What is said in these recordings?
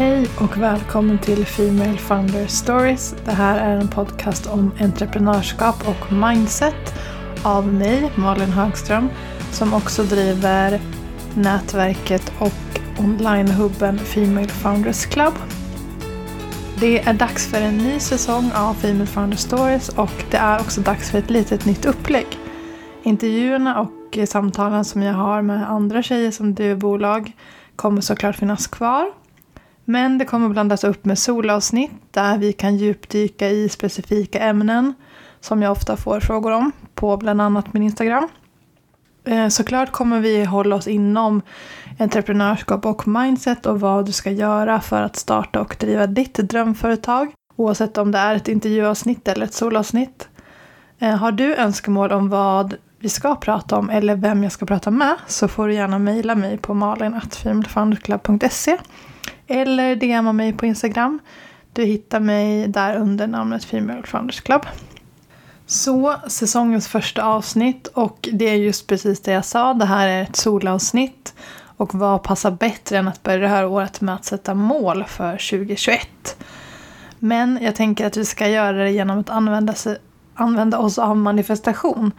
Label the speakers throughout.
Speaker 1: Hej och välkommen till Female Founder Stories. Det här är en podcast om entreprenörskap och mindset av mig, Malin Högström, som också driver nätverket och onlinehubben Female Founders Club. Det är dags för en ny säsong av Female Founder Stories och det är också dags för ett litet nytt upplägg. Intervjuerna och samtalen som jag har med andra tjejer som driver bolag kommer såklart finnas kvar. Men det kommer blandas upp med solavsnitt där vi kan djupdyka i specifika ämnen som jag ofta får frågor om på bland annat min Instagram. Eh, såklart kommer vi hålla oss inom entreprenörskap och mindset och vad du ska göra för att starta och driva ditt drömföretag. Oavsett om det är ett intervjuavsnitt eller ett solavsnitt. Eh, har du önskemål om vad vi ska prata om eller vem jag ska prata med så får du gärna mejla mig på malin.femalefoundersclub.se eller DMa mig på Instagram. Du hittar mig där under namnet Female Founders Club. Så, säsongens första avsnitt och det är just precis det jag sa. Det här är ett solavsnitt. Och vad passar bättre än att börja det här året med att sätta mål för 2021? Men jag tänker att vi ska göra det genom att använda, sig, använda oss av manifestation.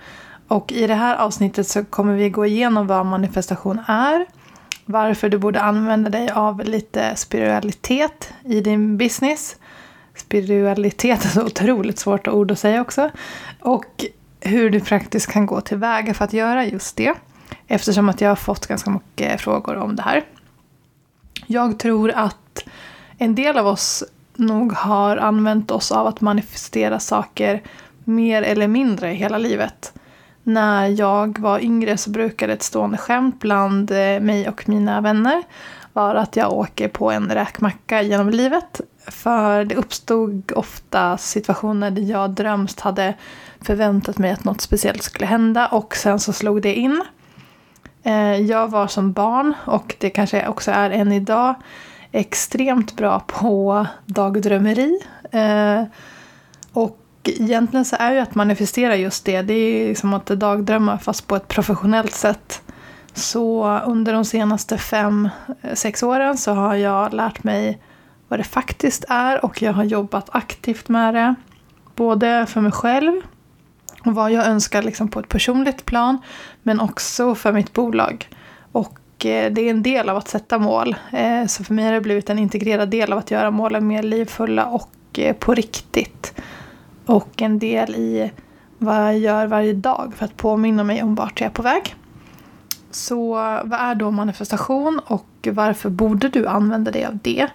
Speaker 1: Och i det här avsnittet så kommer vi gå igenom vad manifestation är, varför du borde använda dig av lite spiritualitet i din business. Spiritualitet är så alltså otroligt svårt ord att säga också. Och hur du praktiskt kan gå tillväga för att göra just det. Eftersom att jag har fått ganska mycket frågor om det här. Jag tror att en del av oss nog har använt oss av att manifestera saker mer eller mindre hela livet. När jag var yngre så brukade ett stående skämt bland eh, mig och mina vänner vara att jag åker på en räkmacka genom livet. För det uppstod ofta situationer där jag drömst hade förväntat mig att något speciellt skulle hända och sen så slog det in. Eh, jag var som barn, och det kanske också är än idag, extremt bra på dagdrömmeri. Eh, och egentligen så är ju att manifestera just det, det är liksom att dagdrömma fast på ett professionellt sätt. Så under de senaste fem, eh, sex åren så har jag lärt mig vad det faktiskt är och jag har jobbat aktivt med det. Både för mig själv och vad jag önskar liksom på ett personligt plan men också för mitt bolag. Och eh, det är en del av att sätta mål. Eh, så för mig har det blivit en integrerad del av att göra målen mer livfulla och på riktigt och en del i vad jag gör varje dag för att påminna mig om vart jag är på väg. Så vad är då manifestation och varför borde du använda dig av det?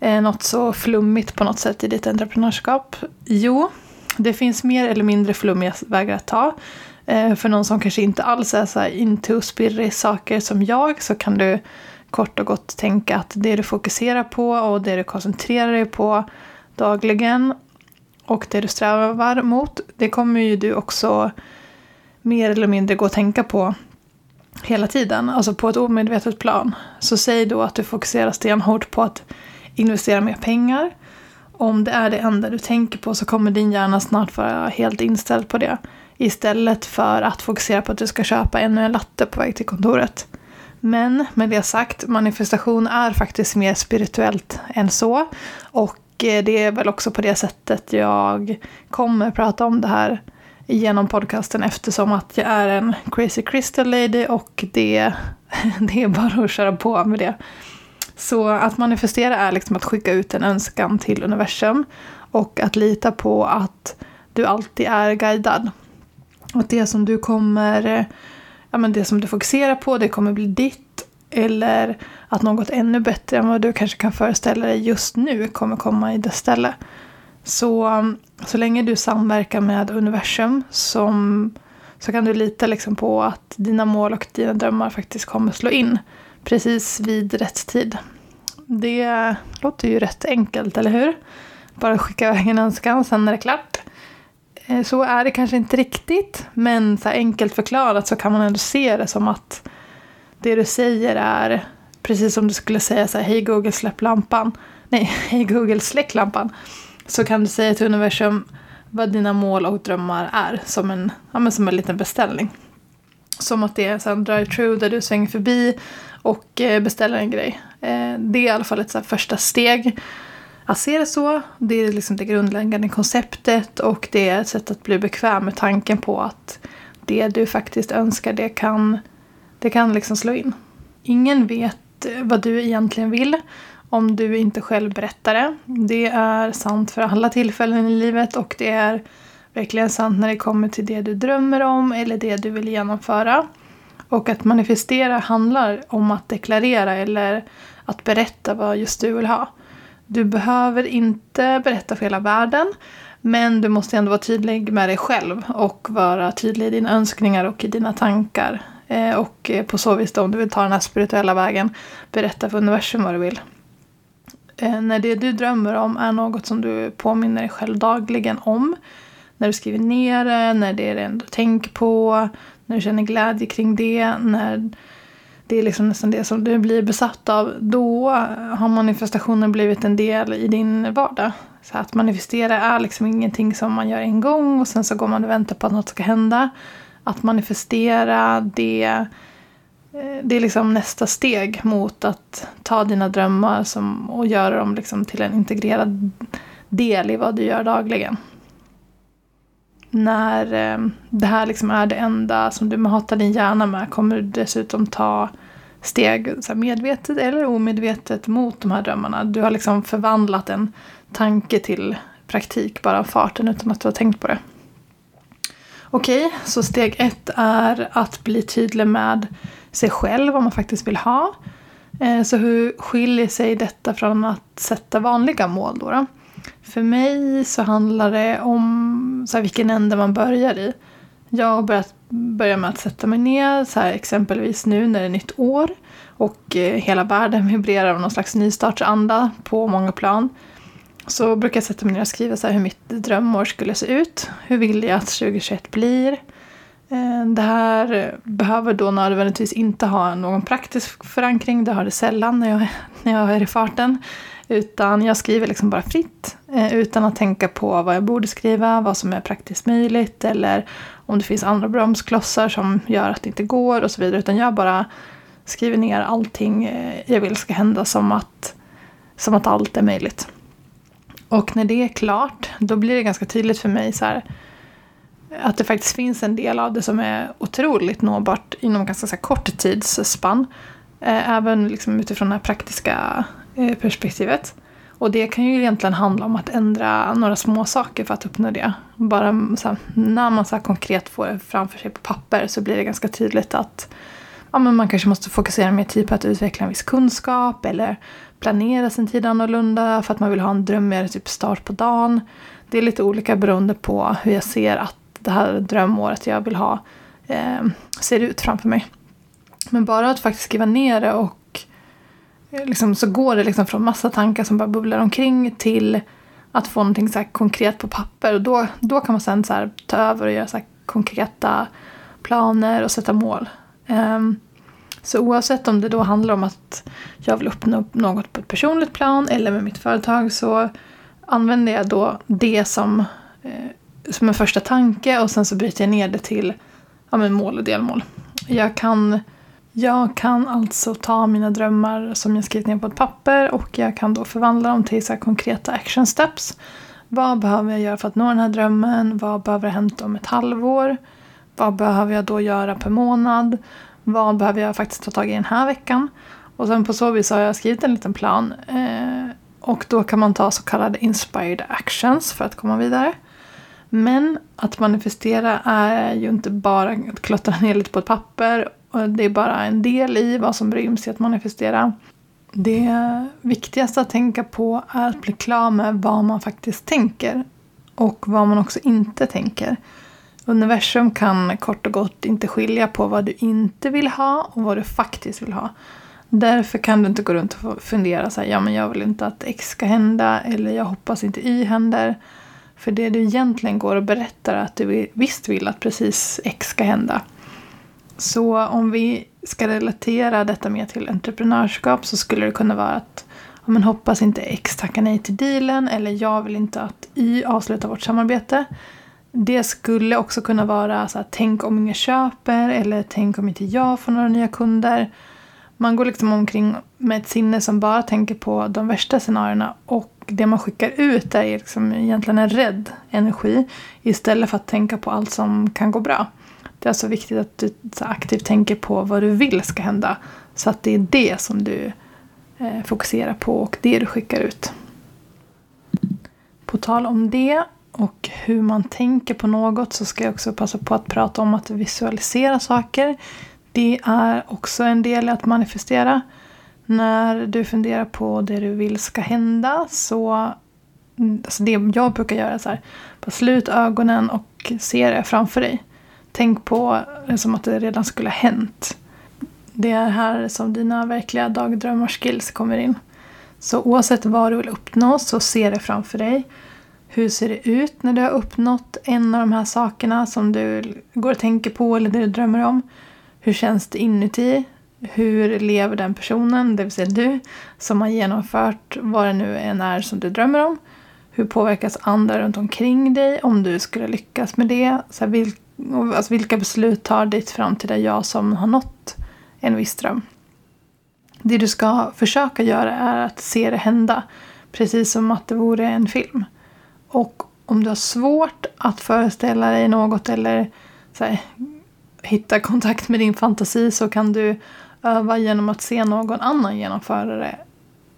Speaker 1: Eh, något så flummigt på något sätt i ditt entreprenörskap? Jo, det finns mer eller mindre flummiga vägar att ta. Eh, för någon som kanske inte alls är så här into spirrig saker som jag så kan du kort och gott tänka att det du fokuserar på och det du koncentrerar dig på dagligen och det du strävar mot, det kommer ju du också mer eller mindre gå och tänka på hela tiden, alltså på ett omedvetet plan. Så säg då att du fokuserar stenhårt på att investera mer pengar. Om det är det enda du tänker på så kommer din hjärna snart vara helt inställd på det. Istället för att fokusera på att du ska köpa ännu en latte på väg till kontoret. Men med det sagt, manifestation är faktiskt mer spirituellt än så. Och Eh, det är väl också på det sättet jag kommer prata om det här genom podcasten eftersom att jag är en crazy crystal lady och det, det är bara att köra på med det. Så att manifestera är liksom att skicka ut en önskan till universum och att lita på att du alltid är guidad. Att det som du kommer, ja men det som du fokuserar på, det kommer bli ditt eller att något ännu bättre än vad du kanske kan föreställa dig just nu kommer komma i dess ställe. Så, så länge du samverkar med universum som, så kan du lita liksom på att dina mål och dina drömmar faktiskt kommer slå in precis vid rätt tid. Det låter ju rätt enkelt, eller hur? Bara skicka iväg en önskan, sen är det klart. Eh, så är det kanske inte riktigt, men så enkelt förklarat så kan man ändå se det som att det du säger är precis som du skulle säga så här, hej Google släpp lampan. Nej, hej Google släck lampan. Så kan du säga till universum vad dina mål och drömmar är som en, ja, men som en liten beställning. Som att det är en drive-through där du svänger förbi och eh, beställer en grej. Eh, det är i alla fall ett så första steg att se det så. Det är liksom det grundläggande konceptet och det är ett sätt att bli bekväm med tanken på att det du faktiskt önskar, det kan, det kan liksom slå in. Ingen vet eh, vad du egentligen vill om du inte själv berättar det. Det är sant för alla tillfällen i livet och det är verkligen sant när det kommer till det du drömmer om eller det du vill genomföra. Och att manifestera handlar om att deklarera eller att berätta vad just du vill ha. Du behöver inte berätta för hela världen men du måste ändå vara tydlig med dig själv och vara tydlig i dina önskningar och i dina tankar. Eh, och eh, på så vis då, om du vill ta den här spirituella vägen, berätta för universum vad du vill. Eh, när det du drömmer om är något som du påminner dig själv dagligen om, när du skriver ner det, när det är det du tänker på, när du känner glädje kring det, när det är liksom nästan det som du blir besatt av, då har manifestationen blivit en del i din vardag. Så att manifestera är liksom ingenting som man gör en gång och sen så går man och väntar på att något ska hända. Att manifestera, det, eh, det är liksom nästa steg mot att ta dina drömmar som, och göra dem liksom till en integrerad del i vad du gör dagligen när eh, det här liksom är det enda som du matar din hjärna med kommer du dessutom ta steg medvetet eller omedvetet mot de här drömmarna. Du har liksom förvandlat en tanke till praktik bara av farten utan att du har tänkt på det. Okej, okay, så steg ett är att bli tydlig med sig själv, vad man faktiskt vill ha. Eh, så hur skiljer sig detta från att sätta vanliga mål då? då? För mig så handlar det om så här, vilken ände man börjar i. Jag har börjat börja med att sätta mig ner, så här, exempelvis nu när det är nytt år och eh, hela världen vibrerar av någon slags nystartsanda på många plan. Så brukar jag sätta mig ner och skriva så här, hur mitt drömår skulle se ut. Hur vill jag att 2021 blir? Eh, det här behöver då nödvändigtvis inte ha någon praktisk förankring, det har det sällan när jag, när jag är i farten. Utan jag skriver liksom bara fritt eh, utan att tänka på vad jag borde skriva, vad som är praktiskt möjligt eller om det finns andra bromsklossar som gör att det inte går och så vidare. Utan jag bara skriver ner allting eh, jag vill ska hända som att, som att allt är möjligt. Och när det är klart, då blir det ganska tydligt för mig så här, att det faktiskt finns en del av det som är otroligt nåbart inom ganska så kort tidsspann. Eh, även liksom utifrån det här praktiska Eh, perspektivet. Och det kan ju egentligen handla om att ändra några små saker för att uppnå det. Bara här, när man så konkret får det framför sig på papper så blir det ganska tydligt att ja, men man kanske måste fokusera mer tid på att utveckla en viss kunskap eller planera sin tid annorlunda för att man vill ha en drömmigare typ start på dagen. Det är lite olika beroende på hur jag ser att det här drömåret jag vill ha eh, ser ut framför mig. Men bara att faktiskt skriva ner det och eh, liksom, så går det liksom från massa tankar som bara bubblar omkring till att få någonting så konkret på papper. Och då, då kan man sen så ta över och göra så konkreta planer och sätta mål. Um, så oavsett om det då handlar om att jag vill uppnå något på ett personligt plan eller med mitt företag så använder jag då det som, eh, som en första tanke och sen så bryter jag ner det till ja, men mål och delmål. Jag kan jag kan alltså ta mina drömmar som jag skrivit ner på ett papper och jag kan då förvandla dem till så konkreta action steps. Vad behöver jag göra för att nå den här drömmen? Vad behöver ha hänt om ett halvår? Vad behöver jag då göra per månad? Vad behöver jag faktiskt ta tag i den här veckan? Och sen på så vis har jag skrivit en liten plan. Eh, och då kan man ta så kallade inspired actions för att komma vidare. Men att manifestera är ju inte bara att klottra ner lite på ett papper och det är bara en del i vad som ryms i att manifestera. Det viktigaste att tänka på är att bli klar med vad man faktiskt tänker och vad man också inte tänker. Universum kan kort och gott inte skilja på vad du inte vill ha och vad du faktiskt vill ha. Därför kan du inte gå runt och fundera så här, ja men jag vill inte att X ska hända eller jag hoppas inte Y händer. För det du egentligen går och berättar är att du visst vill att precis X ska hända. Så om vi ska relatera detta mer till entreprenörskap så skulle det kunna vara att ja, men hoppas inte X tackar nej till dealen eller jag vill inte att Y avslutar vårt samarbete. Det skulle också kunna vara så här, tänk om ingen köper eller tänk om inte jag får några nya kunder. Man går liksom omkring med ett sinne som bara tänker på de värsta scenarierna och det man skickar ut är liksom egentligen en rädd energi istället för att tänka på allt som kan gå bra. Det är alltså viktigt att du aktivt tänker på vad du vill ska hända så att det är det som du eh, fokuserar på och det du skickar ut. På tal om det och hur man tänker på något så ska jag också passa på att prata om att visualisera saker. Det är också en del i att manifestera. När du funderar på det du vill ska hända så... Alltså det jag brukar göra är så här. Bara slut ögonen och se det framför dig. Tänk på det som att det redan skulle ha hänt. Det är här som dina verkliga dagdrömmar-skills kommer in. Så oavsett vad du vill uppnå så se det framför dig. Hur ser det ut när du har uppnått en av de här sakerna som du går och tänker på eller det du drömmer om? Hur känns det inuti? Hur lever den personen, det vill säga du, som har genomfört vad det nu än är som du drömmer om? Hur påverkas andra runt omkring dig om du skulle lyckas med det? Så här, vilk, alltså, vilka beslut tar ditt framtida jag som har nått en viss dröm? Det du ska försöka göra är att se det hända, precis som att det vore en film. Och om du har svårt att föreställa dig något eller här, hitta kontakt med din fantasi så kan du öva genom att se någon annan genomföra det.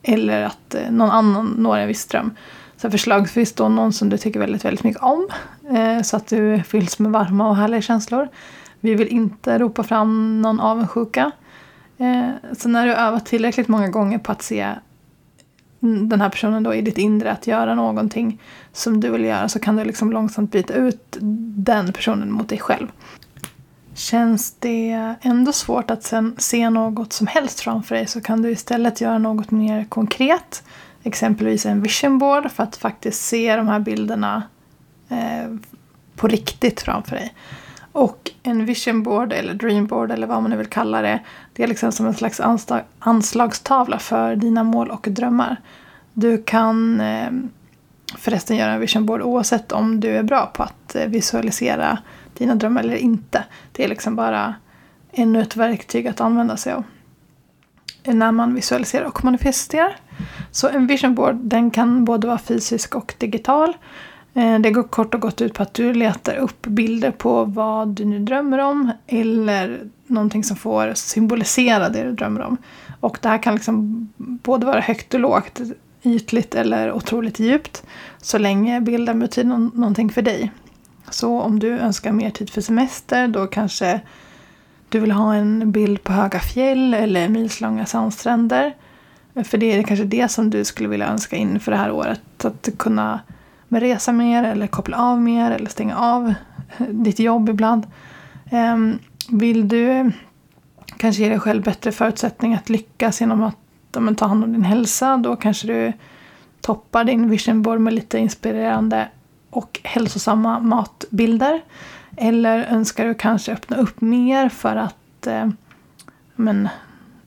Speaker 1: Eller att eh, någon annan når en viss dröm. Så förslagsvis då någon som du tycker väldigt, väldigt mycket om. Eh, så att du fylls med varma och härliga känslor. Vi vill inte ropa fram någon avundsjuka. Eh, så när du övat tillräckligt många gånger på att se den här personen då i ditt inre att göra någonting som du vill göra så kan du liksom långsamt byta ut den personen mot dig själv. Känns det ändå svårt att sen se något som helst framför dig så kan du istället göra något mer konkret. Exempelvis en vision board för att faktiskt se de här bilderna eh, på riktigt framför dig. Och en vision board eller dream board eller vad man nu vill kalla det. Det är liksom som en slags anslagstavla för dina mål och drömmar. Du kan eh, förresten göra en vision board oavsett om du är bra på att eh, visualisera dina drömmar eller inte. Det är liksom bara ännu ett verktyg att använda sig av när man visualiserar och manifesterar. Så en vision board den kan både vara fysisk och digital. Eh, det går kort och gott ut på att du letar upp bilder på vad du nu drömmer om eller någonting som får symbolisera det du drömmer om. Och det här kan liksom både vara högt och lågt, ytligt eller otroligt djupt. Så länge bilden betyder någonting för dig. Så om du önskar mer tid för semester då kanske du vill ha en bild på höga fjäll eller milslånga sandstränder. För det är kanske det som du skulle vilja önska in för det här året. Att kunna resa mer eller koppla av mer eller stänga av eh, ditt jobb ibland. Ehm, vill du kanske ge dig själv bättre förutsättningar att lyckas genom att ta hand om din hälsa. Då kanske du toppar din vision board med lite inspirerande och hälsosamma matbilder. Eller önskar du kanske öppna upp mer för att eh, men,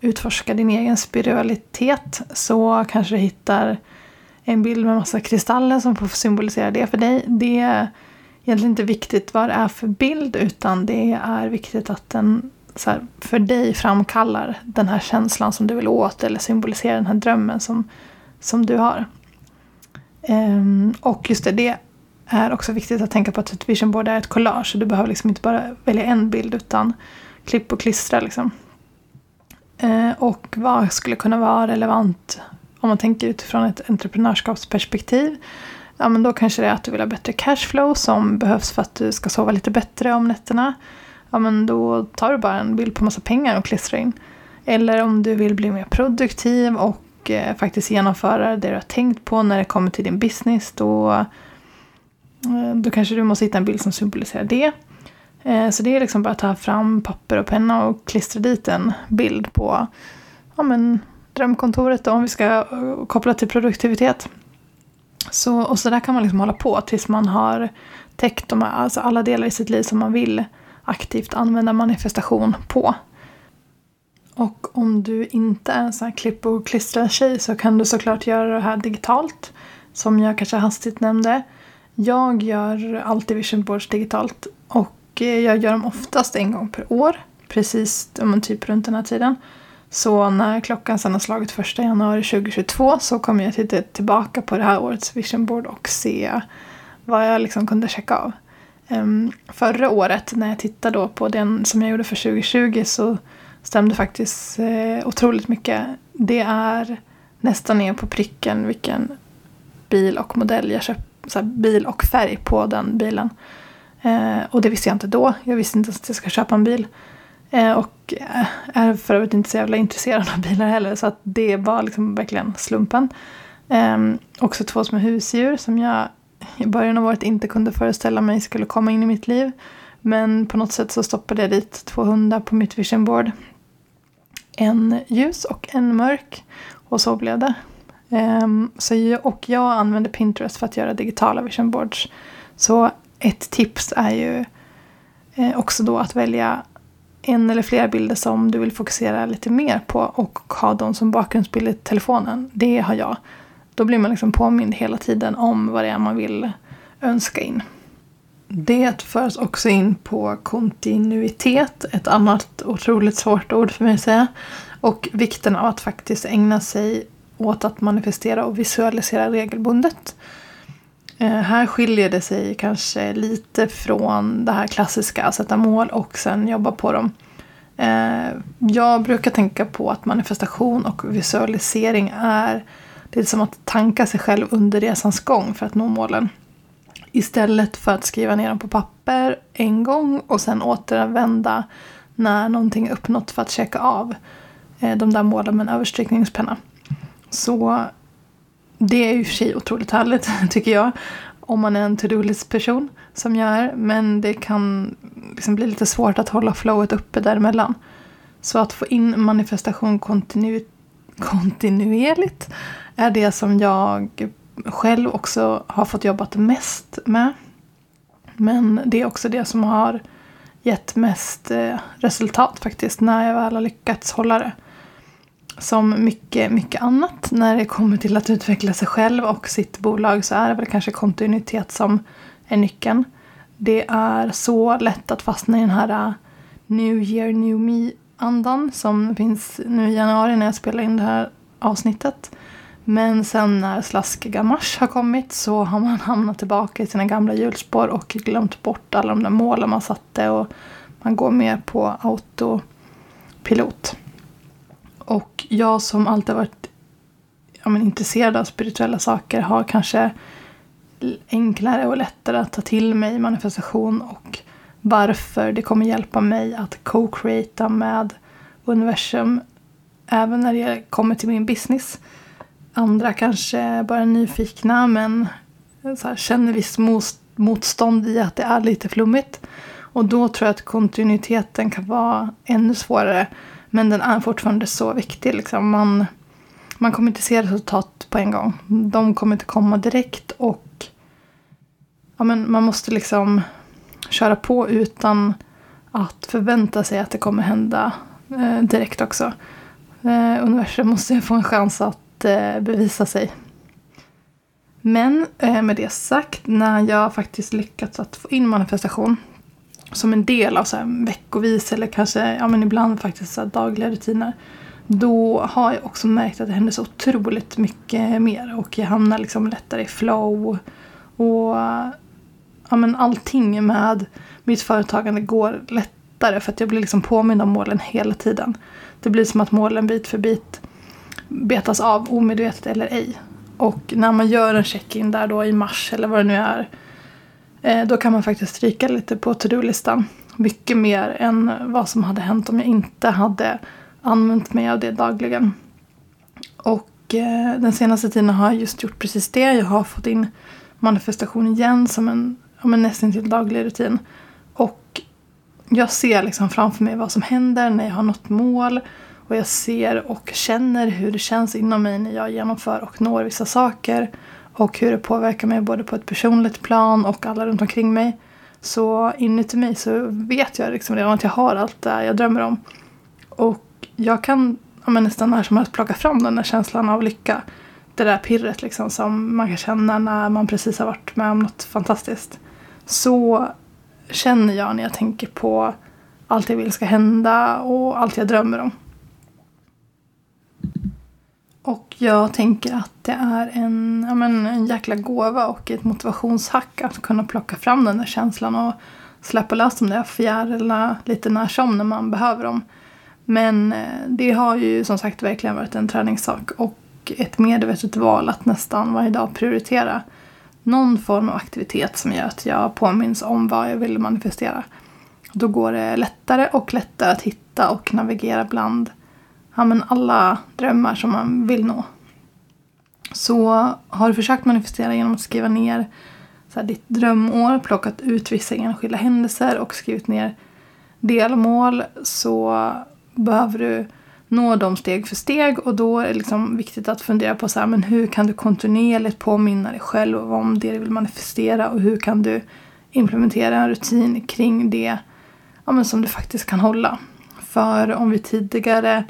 Speaker 1: utforska din egen spiritualitet så kanske du hittar en bild med massa kristaller som får symbolisera det för dig. Det är egentligen inte viktigt vad det är för bild utan det är viktigt att den här, för dig framkallar den här känslan som du vill åt eller symboliserar den här drömmen som, som du har. Um, och just det, det är också viktigt att tänka på att ett vision board är ett collage. Så du behöver liksom inte bara välja en bild utan klipp och klistra. Liksom. Uh, och vad skulle kunna vara relevant om man tänker utifrån ett entreprenörskapsperspektiv. Ja, men då kanske det är att du vill ha bättre cashflow som behövs för att du ska sova lite bättre om nätterna ja men då tar du bara en bild på massa pengar och klistrar in. Eller om du vill bli mer produktiv och eh, faktiskt genomföra det du har tänkt på när det kommer till din business. Då, eh, då kanske du måste hitta en bild som symboliserar det. Eh, så det är liksom bara att ta fram papper och penna och klistra dit en bild på ja, men, drömkontoret då, om vi ska koppla till produktivitet. Så, och så där kan man liksom hålla på tills man har täckt de här, alltså alla delar i sitt liv som man vill aktivt använda manifestation på. Och om du inte är en sån här klipp och klistra tjej så kan du såklart göra det här digitalt. Som jag kanske hastigt nämnde. Jag gör alltid vision boards digitalt och eh, jag gör dem oftast en gång per år. Precis typ runt den här tiden. Så när klockan sen har slagit första januari 2022 så kommer jag titta tillbaka på det här årets vision board och se vad jag liksom kunde checka av. Um, förra året när jag tittade då på den som jag gjorde för 2020 så stämde faktiskt eh, otroligt mycket. Det är nästan ner på pricken vilken bil och modell jag köpte, bil och färg på den bilen. Eh, och det visste jag inte då. Jag visste inte att jag ska köpa en bil. Eh, och eh, är för övrigt inte så jävla intresserad av bilar heller. Så att det var liksom verkligen slumpen. Eh, också två små husdjur som jag i början av året inte kunde föreställa mig skulle komma in i mitt liv. Men på något sätt så stoppade jag dit två hundar på mitt vision board. En ljus och en mörk. Och så blev det. Ehm, så jag, och jag använder Pinterest för att göra digitala vision boards. Så ett tips är ju eh, också då att välja en eller flera bilder som du vill fokusera lite mer på och ha dem som bakgrundsbild i telefonen. Det har jag. Då blir man liksom påmind hela tiden om vad det är man vill önska in. Det för oss också in på kontinuitet, ett annat otroligt svårt ord för mig att säga. Och vikten av att faktiskt ägna sig åt att manifestera och visualisera regelbundet. Eh, här skiljer det sig kanske lite från det här klassiska, att sätta mål och sen jobba på dem. Eh, jag brukar tänka på att manifestation och visualisering är det är som att tanka sig själv under resans gång för att nå målen. Istället för att skriva ner dem på papper en gång och sen återvända när någonting är uppnått för att checka av eh, de där målen med en överstrykningspenna. Så det är ju för sig otroligt härligt tycker jag. Om man är en to-do-list-person som jag är. Men det kan liksom bli lite svårt att hålla flowet uppe däremellan. Så att få in manifestation kontinu kontinuerligt är det som jag själv också har fått jobbat mest med. Men det är också det som har gett mest eh, resultat faktiskt när jag väl har lyckats hålla det som mycket, mycket annat när det kommer till att utveckla sig själv och sitt bolag så är det väl kanske kontinuitet som är nyckeln. Det är så lätt att fastna i den här äh, New year, new me-andan som finns nu i januari när jag spelar in det här avsnittet. Men sen när slaskiga mars har kommit så har man hamnat tillbaka i sina gamla hjulspår och glömt bort alla de där målen man satte och man går mer på autopilot. Och jag som alltid varit ja, men, intresserad av spirituella saker har kanske enklare och lättare att ta till mig manifestation och varför det kommer hjälpa mig att co-creata med universum även när det kommer till min business. Andra kanske bara är nyfikna men så här, känner viss motstånd i att det är lite flummigt. Och då tror jag att kontinuiteten kan vara ännu svårare. Men den är fortfarande så viktig. Liksom. Man, man kommer inte se resultat på en gång. De kommer inte komma direkt och ja, men man måste liksom köra på utan att förvänta sig att det kommer hända eh, direkt också. Eh, universum måste få en chans att eh, bevisa sig. Men eh, med det sagt, när jag faktiskt lyckats att få in manifestation som en del av så här veckovis eller kanske ja, men ibland faktiskt så dagliga rutiner. Då har jag också märkt att det händer så otroligt mycket mer och jag hamnar liksom lättare i flow. Och ja, men allting med mitt företagande går lättare för att jag blir liksom påmind om målen hela tiden. Det blir som att målen bit för bit betas av omedvetet eller ej. Och när man gör en check-in där då i mars eller vad det nu är Eh, då kan man faktiskt stryka lite på to-do-listan. Mycket mer än vad som hade hänt om jag inte hade använt mig av det dagligen. Och eh, den senaste tiden har jag just gjort precis det. Jag har fått in manifestation igen som en ja, nästan till daglig rutin. Och jag ser liksom framför mig vad som händer när jag har nått mål. Och jag ser och känner hur det känns inom mig när jag genomför och når vissa saker och hur det påverkar mig både på ett personligt plan och alla runt omkring mig. Så inuti mig så vet jag liksom redan att jag har allt det jag drömmer om. Och jag kan ja, men nästan när som helst plocka fram den där känslan av lycka. Det där pirret liksom som man kan känna när man precis har varit med om något fantastiskt. Så känner jag när jag tänker på allt jag vill ska hända och allt jag drömmer om. Och jag tänker att det är en, ja men, en jäkla gåva och ett motivationshack att kunna plocka fram den där känslan och släppa lös de där fjärilarna lite när som när man behöver dem. Men eh, det har ju som sagt verkligen varit en träningssak och ett medvetet val att nästan varje dag prioritera någon form av aktivitet som gör att jag påminns om vad jag vill manifestera. Då går det lättare och lättare att hitta och navigera bland ja, men alla drömmar som man vill nå. Så har du försökt manifestera genom att skriva ner så här, ditt drömår, plockat ut vissa enskilda händelser och skrivit ner delmål så behöver du nå dem steg för steg och då är det liksom viktigt att fundera på så här, men hur kan du kontinuerligt påminna dig själv om det du vill manifestera och hur kan du implementera en rutin kring det ja, men som du faktiskt kan hålla. För om vi tidigare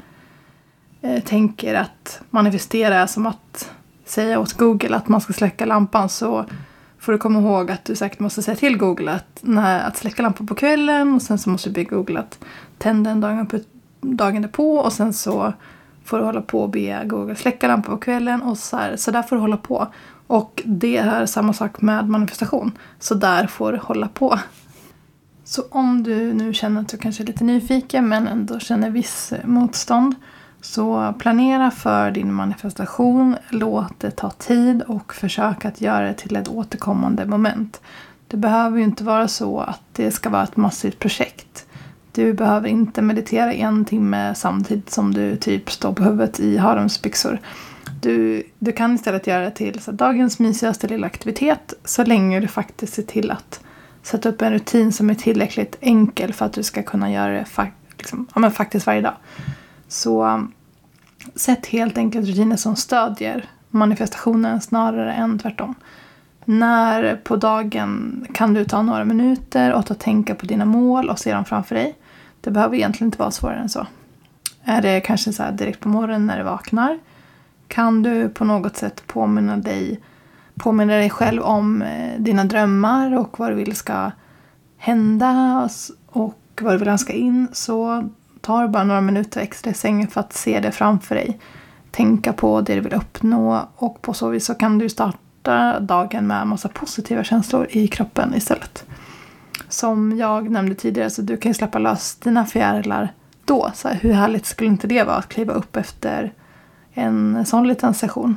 Speaker 1: eh, tänker att manifestera är som att säga åt Google att man ska släcka lampan så får du komma ihåg att du säkert måste säga till Google att, när, att släcka lampan på kvällen och sen så måste du be Google att tända den dagen, på, dagen därpå och sen så får du hålla på och be Google släcka lampan på kvällen och så, här, så där får du hålla på. Och det är samma sak med manifestation. Så där får du hålla på. Så om du nu känner att du kanske är lite nyfiken men ändå känner viss motstånd så planera för din manifestation, låt det ta tid och försök att göra det till ett återkommande moment. Det behöver ju inte vara så att det ska vara ett massivt projekt. Du behöver inte meditera en timme samtidigt som du typ står på huvudet i haremsbyxor. Du, du kan istället göra det till så dagens mysigaste lilla aktivitet så länge du faktiskt ser till att sätta upp en rutin som är tillräckligt enkel för att du ska kunna göra det fa liksom, ja, men faktiskt varje dag. Så sätt helt enkelt rutiner som stödjer manifestationen snarare än tvärtom. När på dagen kan du ta några minuter och att tänka på dina mål och se dem framför dig. Det behöver egentligen inte vara svårare än så. Är det kanske så direkt på morgonen när du vaknar kan du på något sätt påminna dig, påminna dig själv om eh, dina drömmar och vad du vill ska hända och vad du vill önska in så tar bara några minuter extra i sängen för att se det framför dig. Tänka på det du vill uppnå och på så vis så kan du starta dagen med en massa positiva känslor i kroppen istället. Som jag nämnde tidigare så du kan ju släppa lös dina fjärilar då. Så här, hur härligt skulle inte det vara att kliva upp efter en sån liten session?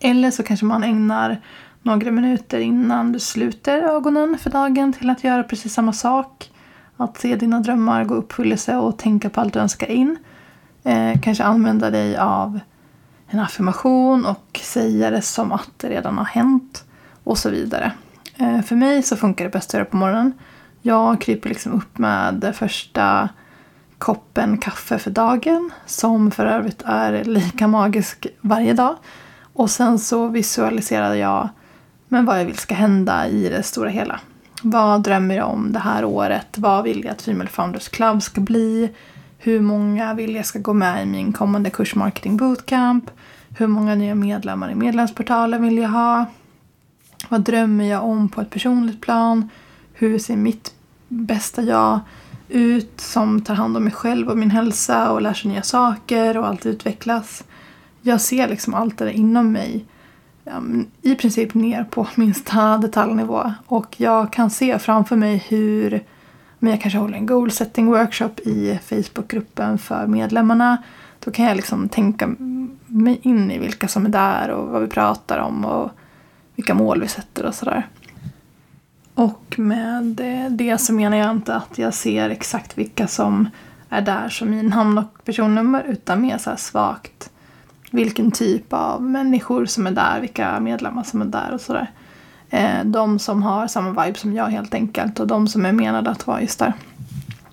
Speaker 1: Eller så kanske man ägnar några minuter innan du sluter ögonen för dagen till att göra precis samma sak. Att se dina drömmar gå i uppfyllelse och tänka på allt du önskar in. Eh, kanske använda dig av en affirmation och säga det som att det redan har hänt. Och så vidare. Eh, för mig så funkar det bäst att göra på morgonen. Jag kryper liksom upp med första koppen kaffe för dagen. Som för övrigt är lika magisk varje dag. Och sen så visualiserar jag men vad jag vill ska hända i det stora hela. Vad drömmer jag om det här året? Vad vill jag att Female Founders Club ska bli? Hur många vill jag ska gå med i min kommande kurs Marketing Bootcamp? Hur många nya medlemmar i medlemsportalen vill jag ha? Vad drömmer jag om på ett personligt plan? Hur ser mitt bästa jag ut som tar hand om mig själv och min hälsa och lär sig nya saker och alltid utvecklas? Jag ser liksom allt det där inom mig Ehm, i princip ner på minsta detaljnivå. Och jag kan se framför mig hur men jag kanske håller en goal setting workshop i Facebookgruppen för medlemmarna. Då kan jag liksom tänka mig in i vilka som är där och vad vi pratar om och vilka mål vi sätter och sådär. Och med det så menar jag inte att jag ser exakt vilka som är där som min namn och personnummer utan mer så här svagt vilken typ av människor som är där, vilka medlemmar som är där och sådär. Eh, de som har samma vibe som jag helt enkelt och de som är menade att vara just där.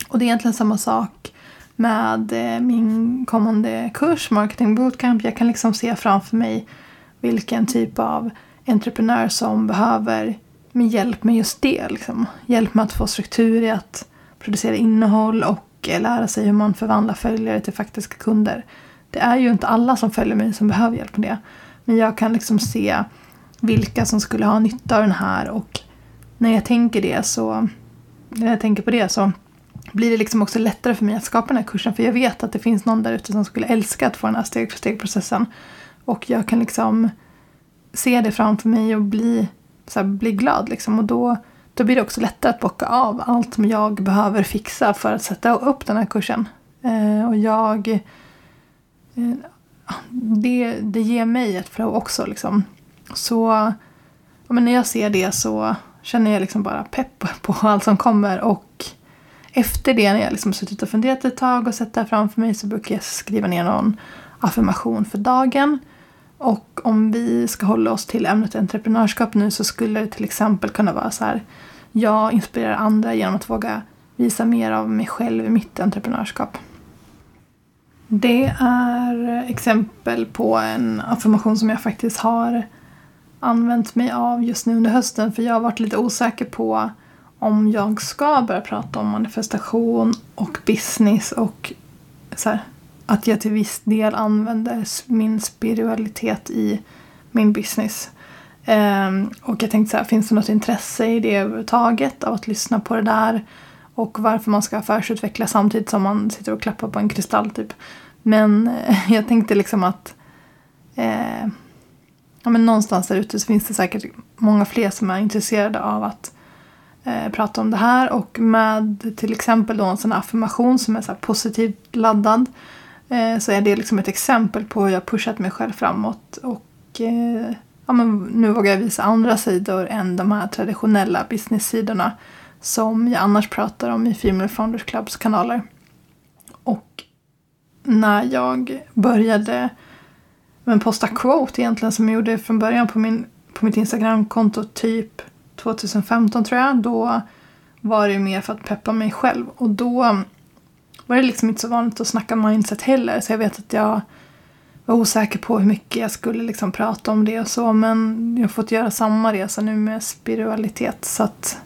Speaker 1: Och det är egentligen samma sak med eh, min kommande kurs, Marketing Bootcamp. Jag kan liksom se framför mig vilken typ av entreprenör som behöver min hjälp med just det. Liksom. Hjälp med att få struktur i att producera innehåll och eh, lära sig hur man förvandlar följare till faktiska kunder det är ju inte alla som följer mig som behöver hjälp med det. Men jag kan liksom se vilka som skulle ha nytta av den här och när jag tänker det så när jag tänker på det så blir det liksom också lättare för mig att skapa den här kursen. För jag vet att det finns någon där ute som skulle älska att få den här steg för steg-processen. Och jag kan liksom se det framför mig och bli, så här, bli glad. Liksom. Och då, då blir det också lättare att bocka av allt som jag behöver fixa för att sätta upp den här kursen. Eh, och jag... Eh, det, det ger mig ett flow också. Liksom. Så men när jag ser det så känner jag liksom bara pepp på allt som kommer. Och efter det, när jag liksom suttit och funderat ett tag och sett det här framför mig så brukar jag skriva ner någon affirmation för dagen. Och om vi ska hålla oss till ämnet entreprenörskap nu så skulle det till exempel kunna vara så här. Jag inspirerar andra genom att våga visa mer av mig själv i mitt entreprenörskap. Det är exempel på en affirmation som jag faktiskt har använt mig av just nu under hösten för jag har varit lite osäker på om jag ska börja prata om manifestation och business och så här, att jag till viss del använder min spiritualitet i min business. Um, och jag tänkte så här, finns det något intresse i det överhuvudtaget av att lyssna på det där? Och varför man ska affärsutveckla samtidigt som man sitter och klappar på en kristall typ. Men eh, jag tänkte liksom att eh, ja, men någonstans där ute så finns det säkert många fler som är intresserade av att eh, prata om det här. Och med till exempel då en sån affirmation som är så positivt laddad eh, så är det liksom ett exempel på hur jag pushat mig själv framåt. Och eh, ja, men nu vågar jag visa andra sidor än de här traditionella business-sidorna som jag annars pratar om i Female Founders Clubs kanaler. Och när jag började men posta quote egentligen som jag gjorde från början på, min, på mitt Instagramkonto typ 2015 tror jag. Då var det mer för att peppa mig själv. Och då var det liksom inte så vanligt att snacka mindset heller. Så jag vet att jag var osäker på hur mycket jag skulle liksom prata om det och så. Men jag har fått göra samma resa nu med spiritualitet. Så att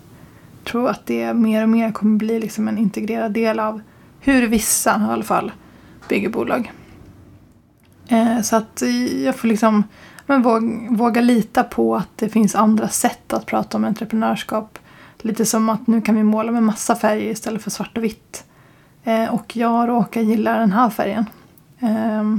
Speaker 1: tror att det mer och mer kommer bli liksom en integrerad del av hur vissa i alla fall bygger bolag. Eh, så att jag får liksom men våga, våga lita på att det finns andra sätt att prata om entreprenörskap. Lite som att nu kan vi måla med massa färger istället för svart och vitt. Eh, och jag råkar gilla den här färgen. Eh,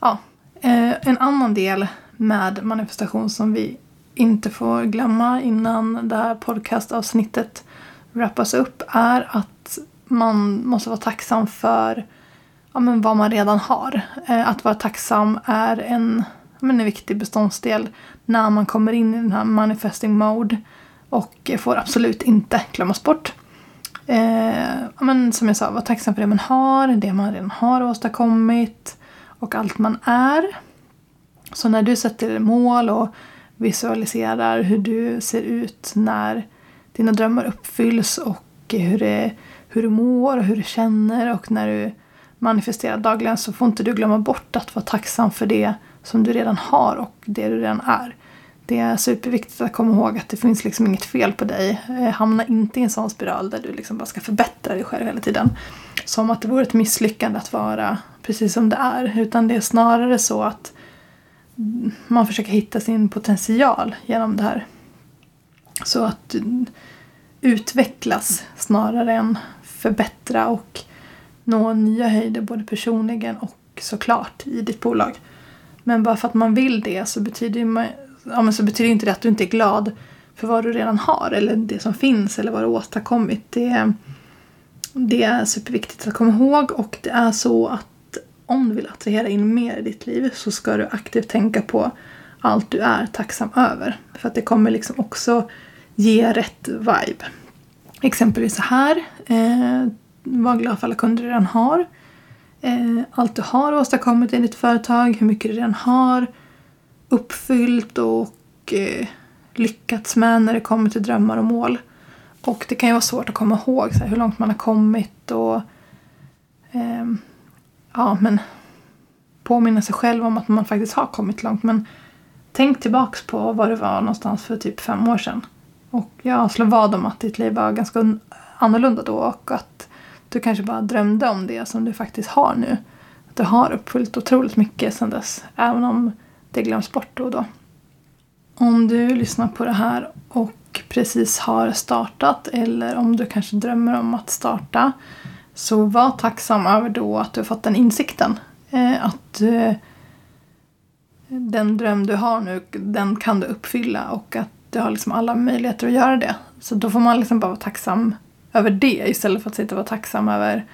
Speaker 1: ja. Eh, en annan del med manifestation som vi inte får glömma innan det här podcastavsnittet wrappas upp är att man måste vara tacksam för ja, men vad man redan har. Eh, att vara tacksam är en, men en viktig beståndsdel när man kommer in i den här manifesting mode och får absolut inte glömmas bort. Eh, men som jag sa, var tacksam för det man har, det man redan har åstadkommit och allt man är. Så när du sätter mål och visualiserar hur du ser ut när dina drömmar uppfylls och hur, det, hur du mår och hur du känner och när du manifesterar dagligen så får inte du glömma bort att vara tacksam för det som du redan har och det du redan är. Det är superviktigt att komma ihåg att det finns liksom inget fel på dig. Eh, hamna inte i en sån spiral där du liksom bara ska förbättra dig själv hela tiden. Som att det vore ett misslyckande att vara precis som det är. Utan det är snarare så att man försöker hitta sin potential genom det här. Så att utvecklas snarare än förbättra och nå nya höjder både personligen och såklart i ditt bolag. Men bara för att man vill det så betyder, man, ja, men så betyder inte det att du inte är glad för vad du redan har eller det som finns eller vad du åstadkommit. Det, det är superviktigt att komma ihåg och det är så att om du vill attrahera in mer i ditt liv så ska du aktivt tänka på allt du är tacksam över. För att det kommer liksom också ge rätt vibe. Exempelvis så här. Eh, var glad för alla kunder du redan har. Eh, allt du har åstadkommit i ditt företag, hur mycket du redan har uppfyllt och eh, lyckats med när det kommer till drömmar och mål. Och det kan ju vara svårt att komma ihåg så här, hur långt man har kommit och eh, ja, men påminna sig själv om att man faktiskt har kommit långt. Men tänk tillbaks på var du var någonstans för typ fem år sedan. Och jag slår vad om att ditt liv var ganska annorlunda då och att du kanske bara drömde om det som du faktiskt har nu. Att du har uppfyllt otroligt mycket sedan dess. Även om det glöms bort då och då. Om du lyssnar på det här och precis har startat eller om du kanske drömmer om att starta. Så var tacksam över då att du har fått den insikten. Eh, att eh, den dröm du har nu, den kan du uppfylla och att du har liksom alla möjligheter att göra det. Så då får man liksom bara vara tacksam över det istället för att sitta och vara tacksam över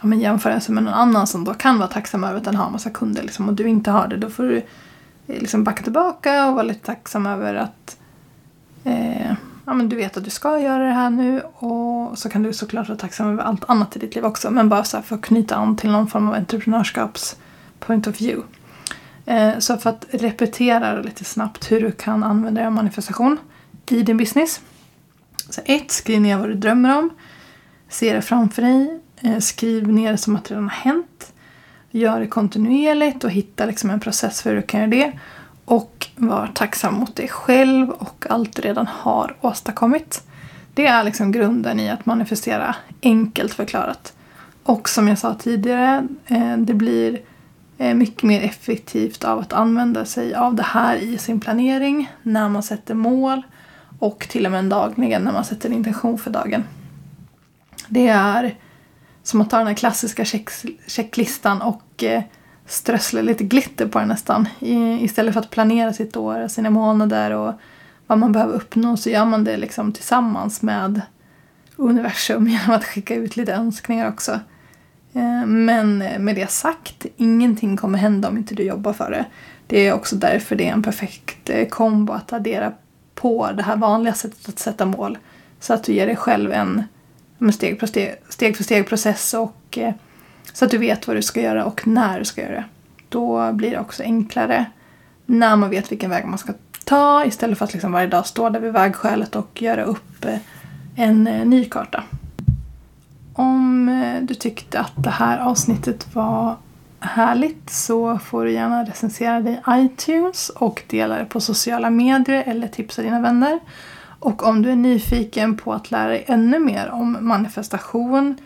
Speaker 1: ja, men jämförelse med någon annan som då kan vara tacksam över att den har massa kunder liksom, och du inte har det. Då får du eh, liksom backa tillbaka och vara lite tacksam över att eh, ja, men du vet att du ska göra det här nu och så kan du såklart vara tacksam över allt annat i ditt liv också. Men bara så för att knyta an till någon form av entreprenörskaps point of view. Eh, så för att repetera lite snabbt hur du kan använda dig av manifestation i din business. Så ett, skriv ner vad du drömmer om. Se det framför dig. Eh, skriv ner det som att det redan har hänt. Gör det kontinuerligt och hitta liksom en process för hur du kan göra det. Var tacksam mot dig själv och allt du redan har åstadkommit. Det är liksom grunden i att manifestera, enkelt förklarat. Och som jag sa tidigare, eh, det blir eh, mycket mer effektivt av att använda sig av det här i sin planering när man sätter mål och till och med dagligen när man sätter intention för dagen. Det är som att ta den här klassiska check checklistan och eh, strössla lite glitter på det nästan. I, istället för att planera sitt år, sina månader och vad man behöver uppnå så gör man det liksom tillsammans med universum genom att skicka ut lite önskningar också. Eh, men med det sagt, ingenting kommer hända om inte du jobbar för det. Det är också därför det är en perfekt eh, kombo att addera på det här vanliga sättet att sätta mål. Så att du ger dig själv en steg, för steg, steg för steg process och eh, så att du vet vad du ska göra och när du ska göra det. Då blir det också enklare när man vet vilken väg man ska ta istället för att liksom varje dag stå där vid vägskälet och göra upp eh, en eh, ny karta. Om eh, du tyckte att det här avsnittet var härligt så får du gärna recensera det i iTunes och dela det på sociala medier eller tipsa dina vänner. Och om du är nyfiken på att lära dig ännu mer om manifestation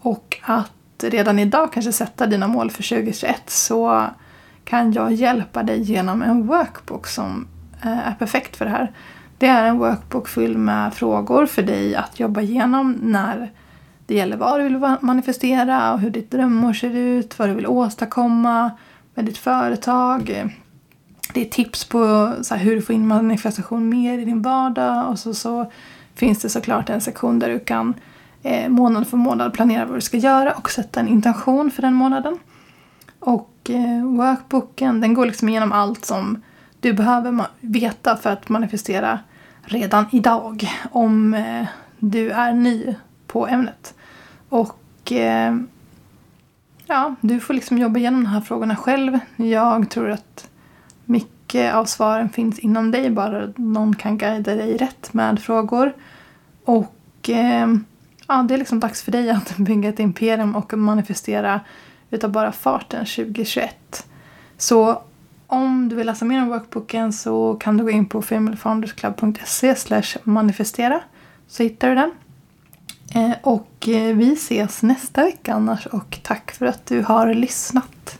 Speaker 1: och att redan idag kanske sätta dina mål för 2021 så kan jag hjälpa dig genom en workbook som eh, är perfekt för det här. Det är en workbook fylld med frågor för dig att jobba igenom när det gäller vad du vill manifestera och hur ditt drömmål ser ut, vad du vill åstadkomma med ditt företag. Det är tips på så hur du får in manifestation mer i din vardag och så, så finns det såklart en sektion där du kan eh, månad för månad planera vad du ska göra och sätta en intention för den månaden. Och eh, workbooken den går liksom igenom allt som du behöver veta för att manifestera redan idag om eh, du är ny på ämnet. Och eh, ja, du får liksom jobba igenom de här frågorna själv. Jag tror att mycket av svaren finns inom dig, bara någon kan guida dig rätt med frågor. Och eh, ja, det är liksom dags för dig att bygga ett imperium och manifestera utav bara farten 2021. Så om du vill läsa mer om workbooken så kan du gå in på familyfoundersclub.se manifestera så hittar du den. Eh, och eh, vi ses nästa vecka annars och tack för att du har lyssnat.